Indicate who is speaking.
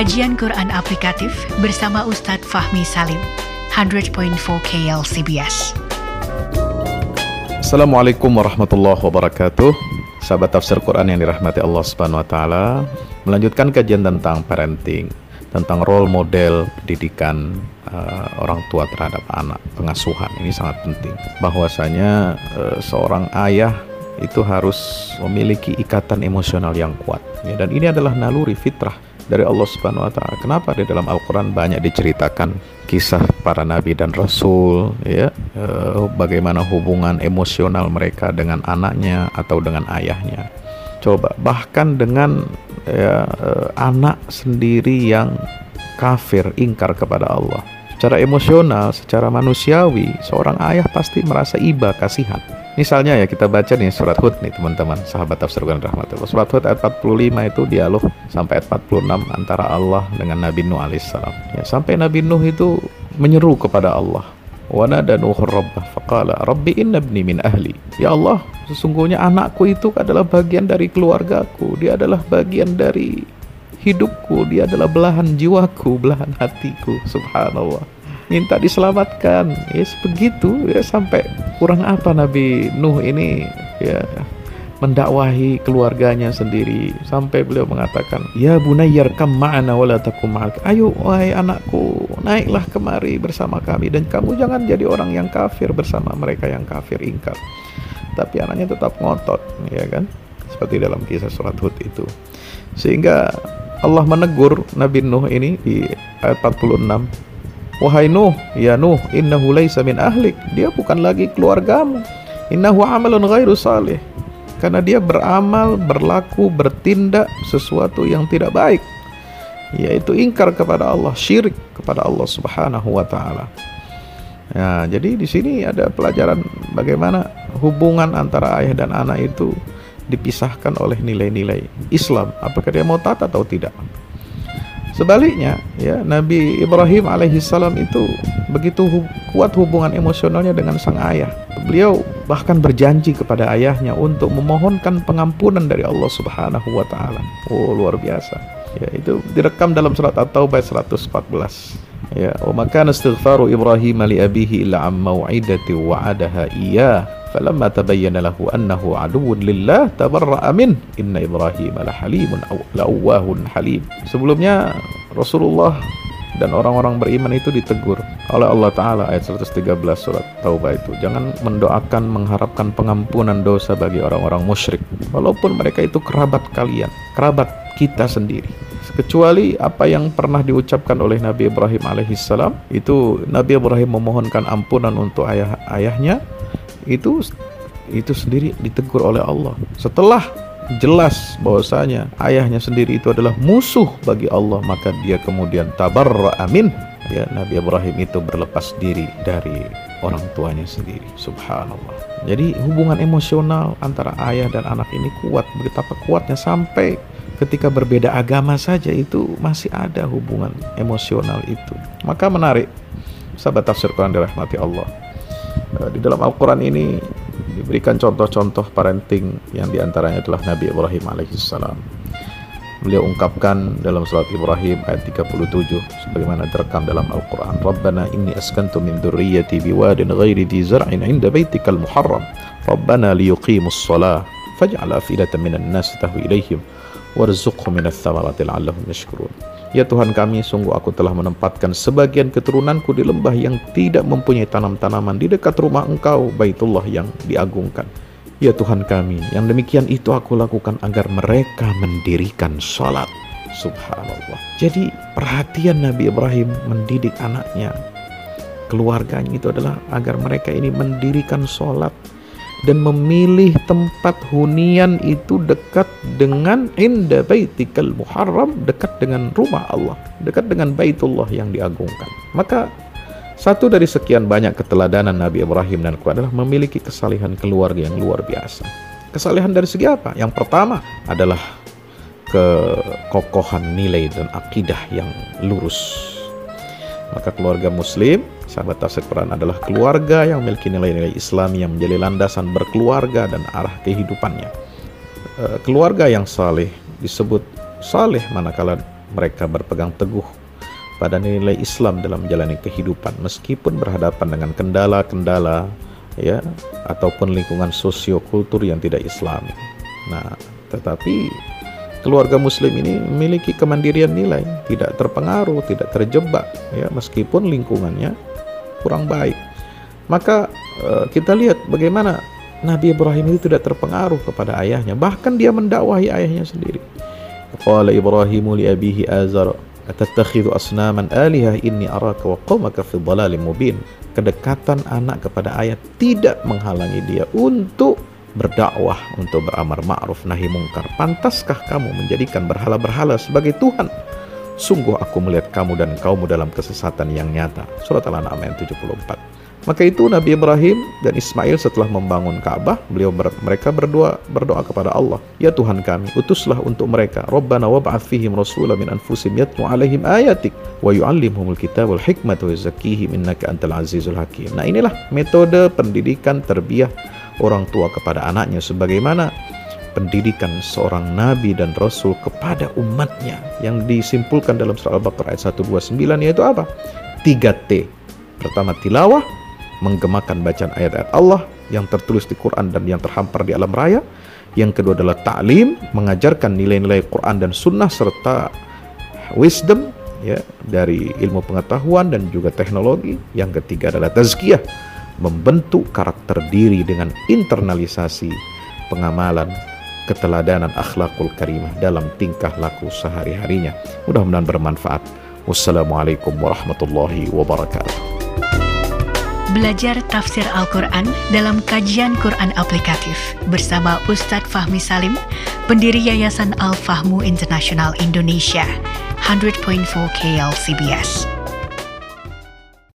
Speaker 1: Kajian Quran Aplikatif bersama Ustadz Fahmi Salim, 100.4 KLCBS.
Speaker 2: Assalamualaikum warahmatullahi wabarakatuh. Sahabat tafsir Quran yang dirahmati Allah Subhanahu wa taala, melanjutkan kajian tentang parenting, tentang role model pendidikan uh, orang tua terhadap anak, pengasuhan. Ini sangat penting. Bahwasanya uh, seorang ayah itu harus memiliki ikatan emosional yang kuat. Ya, dan ini adalah naluri fitrah dari Allah Subhanahu wa taala. Kenapa di dalam Al-Qur'an banyak diceritakan kisah para nabi dan rasul ya eh, bagaimana hubungan emosional mereka dengan anaknya atau dengan ayahnya. Coba bahkan dengan ya, eh, anak sendiri yang kafir ingkar kepada Allah. Secara emosional, secara manusiawi, seorang ayah pasti merasa iba kasihan Misalnya ya kita baca nih surat Hud nih teman-teman sahabat tafsir Quran rahmatullah. Surat Hud ayat 45 itu dialog sampai ayat 46 antara Allah dengan Nabi Nuh alaihissalam. Ya, sampai Nabi Nuh itu menyeru kepada Allah. Wana dan rabbah faqala rabbi inna min ahli. Ya Allah, sesungguhnya anakku itu adalah bagian dari keluargaku. Dia adalah bagian dari hidupku. Dia adalah belahan jiwaku, belahan hatiku. Subhanallah minta diselamatkan. Ya begitu ya sampai kurang apa Nabi Nuh ini ya mendakwahi keluarganya sendiri. Sampai beliau mengatakan ya bunayyar kam ma'ana wala takum ayo wahai anakku naiklah kemari bersama kami dan kamu jangan jadi orang yang kafir bersama mereka yang kafir ingkar. Tapi anaknya tetap ngotot ya kan? Seperti dalam kisah surat Hud itu. Sehingga Allah menegur Nabi Nuh ini di ayat 46 Wahai Nuh, ya Nuh, innahu laysa min ahlik. Dia bukan lagi keluargamu. Innahu amalun ghairu salih. Karena dia beramal, berlaku, bertindak sesuatu yang tidak baik. Yaitu ingkar kepada Allah, syirik kepada Allah Subhanahu wa taala. Ya, jadi di sini ada pelajaran bagaimana hubungan antara ayah dan anak itu dipisahkan oleh nilai-nilai Islam. Apakah dia mau taat atau tidak? Sebaliknya, ya Nabi Ibrahim alaihissalam itu begitu hu kuat hubungan emosionalnya dengan sang ayah. Beliau bahkan berjanji kepada ayahnya untuk memohonkan pengampunan dari Allah Subhanahu wa taala. Oh, luar biasa. Ya, itu direkam dalam surat At-Taubah 114. Ya, wa maka istighfaru Ibrahim li abihi illa am wa'adaha iyyah falamma tabayyana lahu annahu aduwwun lillah tabarra'a min. Inna ibrahim la halimun halim. Sebelumnya Rasulullah dan orang-orang beriman itu ditegur oleh Allah Ta'ala ayat 113 surat Taubah itu. Jangan mendoakan mengharapkan pengampunan dosa bagi orang-orang musyrik. Walaupun mereka itu kerabat kalian kerabat kita sendiri. Kecuali apa yang pernah diucapkan oleh Nabi Ibrahim alaihissalam itu Nabi Ibrahim memohonkan ampunan untuk ayah ayahnya itu itu sendiri ditegur oleh Allah. Setelah jelas bahwasanya ayahnya sendiri itu adalah musuh bagi Allah, maka dia kemudian tabarra amin. Ya, Nabi Ibrahim itu berlepas diri dari orang tuanya sendiri. Subhanallah. Jadi hubungan emosional antara ayah dan anak ini kuat, betapa kuatnya sampai ketika berbeda agama saja itu masih ada hubungan emosional itu. Maka menarik, sahabat tafsir Quran dirahmati Allah di dalam Al-Quran ini diberikan contoh-contoh parenting yang diantaranya adalah Nabi Ibrahim alaihissalam. Beliau ungkapkan dalam surat Ibrahim ayat 37 sebagaimana terekam dalam Al-Quran. Rabbana inni askantu min dhurriyyati biwadin ghairi di zar'in inda baitikal muharram. Rabbana liyuqimus salah faj'al afidatan minan nas tahwi ilaihim warzuqhum minats thamarati la'allahum yashkurun. Ya Tuhan kami, sungguh aku telah menempatkan sebagian keturunanku di lembah yang tidak mempunyai tanam-tanaman di dekat rumah engkau, Baitullah yang diagungkan. Ya Tuhan kami, yang demikian itu aku lakukan agar mereka mendirikan sholat. Subhanallah. Jadi perhatian Nabi Ibrahim mendidik anaknya, keluarganya itu adalah agar mereka ini mendirikan sholat dan memilih tempat hunian itu dekat dengan inda baitikal muharram dekat dengan rumah Allah dekat dengan baitullah yang diagungkan. Maka satu dari sekian banyak keteladanan Nabi Ibrahim dan keluarga adalah memiliki kesalihan keluarga yang luar biasa. Kesalihan dari segi apa? Yang pertama adalah kekokohan nilai dan akidah yang lurus maka keluarga muslim, sahabat tafsir Quran adalah keluarga yang memiliki nilai-nilai Islam yang menjadi landasan berkeluarga dan arah kehidupannya. E, keluarga yang saleh disebut saleh manakala mereka berpegang teguh pada nilai Islam dalam menjalani kehidupan meskipun berhadapan dengan kendala-kendala ya ataupun lingkungan sosiokultur yang tidak islami. Nah, tetapi keluarga muslim ini memiliki kemandirian nilai, tidak terpengaruh, tidak terjebak ya meskipun lingkungannya kurang baik. Maka eh, kita lihat bagaimana Nabi Ibrahim itu tidak terpengaruh kepada ayahnya, bahkan dia mendakwahi ayahnya sendiri. Qala Ibrahimu li abihi Azar Atattakhidhu asnaman alihah inni araka wa qawmaka fi dhalalim mubin. Kedekatan anak kepada ayah tidak menghalangi dia untuk berdakwah, untuk beramar ma'ruf nahi mungkar. Pantaskah kamu menjadikan berhala-berhala sebagai Tuhan? Sungguh aku melihat kamu dan kaummu dalam kesesatan yang nyata. Surat Al-An'am ayat 74. Maka itu Nabi Ibrahim dan Ismail setelah membangun Ka'bah, beliau ber, mereka berdoa berdoa kepada Allah, "Ya Tuhan kami, utuslah untuk mereka Rabbana wab'ats fihim rasulan min anfusihim yatlu 'alaihim ayatik wa yu'allimuhumul kitab wal hikmata wa yuzakkihim innaka antal azizul hakim." Nah, inilah metode pendidikan terbiah orang tua kepada anaknya sebagaimana pendidikan seorang nabi dan rasul kepada umatnya yang disimpulkan dalam surah Al-Baqarah ayat 129 yaitu apa? 3T. Pertama tilawah, menggemakan bacaan ayat-ayat Allah yang tertulis di Quran dan yang terhampar di alam raya. Yang kedua adalah ta'lim, mengajarkan nilai-nilai Quran dan sunnah serta wisdom ya dari ilmu pengetahuan dan juga teknologi. Yang ketiga adalah tazkiyah, membentuk karakter diri dengan internalisasi pengamalan keteladanan akhlakul karimah dalam tingkah laku sehari-harinya. Mudah-mudahan bermanfaat. Wassalamualaikum warahmatullahi wabarakatuh.
Speaker 1: Belajar tafsir Al-Quran dalam kajian Quran aplikatif bersama Ustadz Fahmi Salim, pendiri Yayasan Al-Fahmu International Indonesia, 100.4 KLCBS.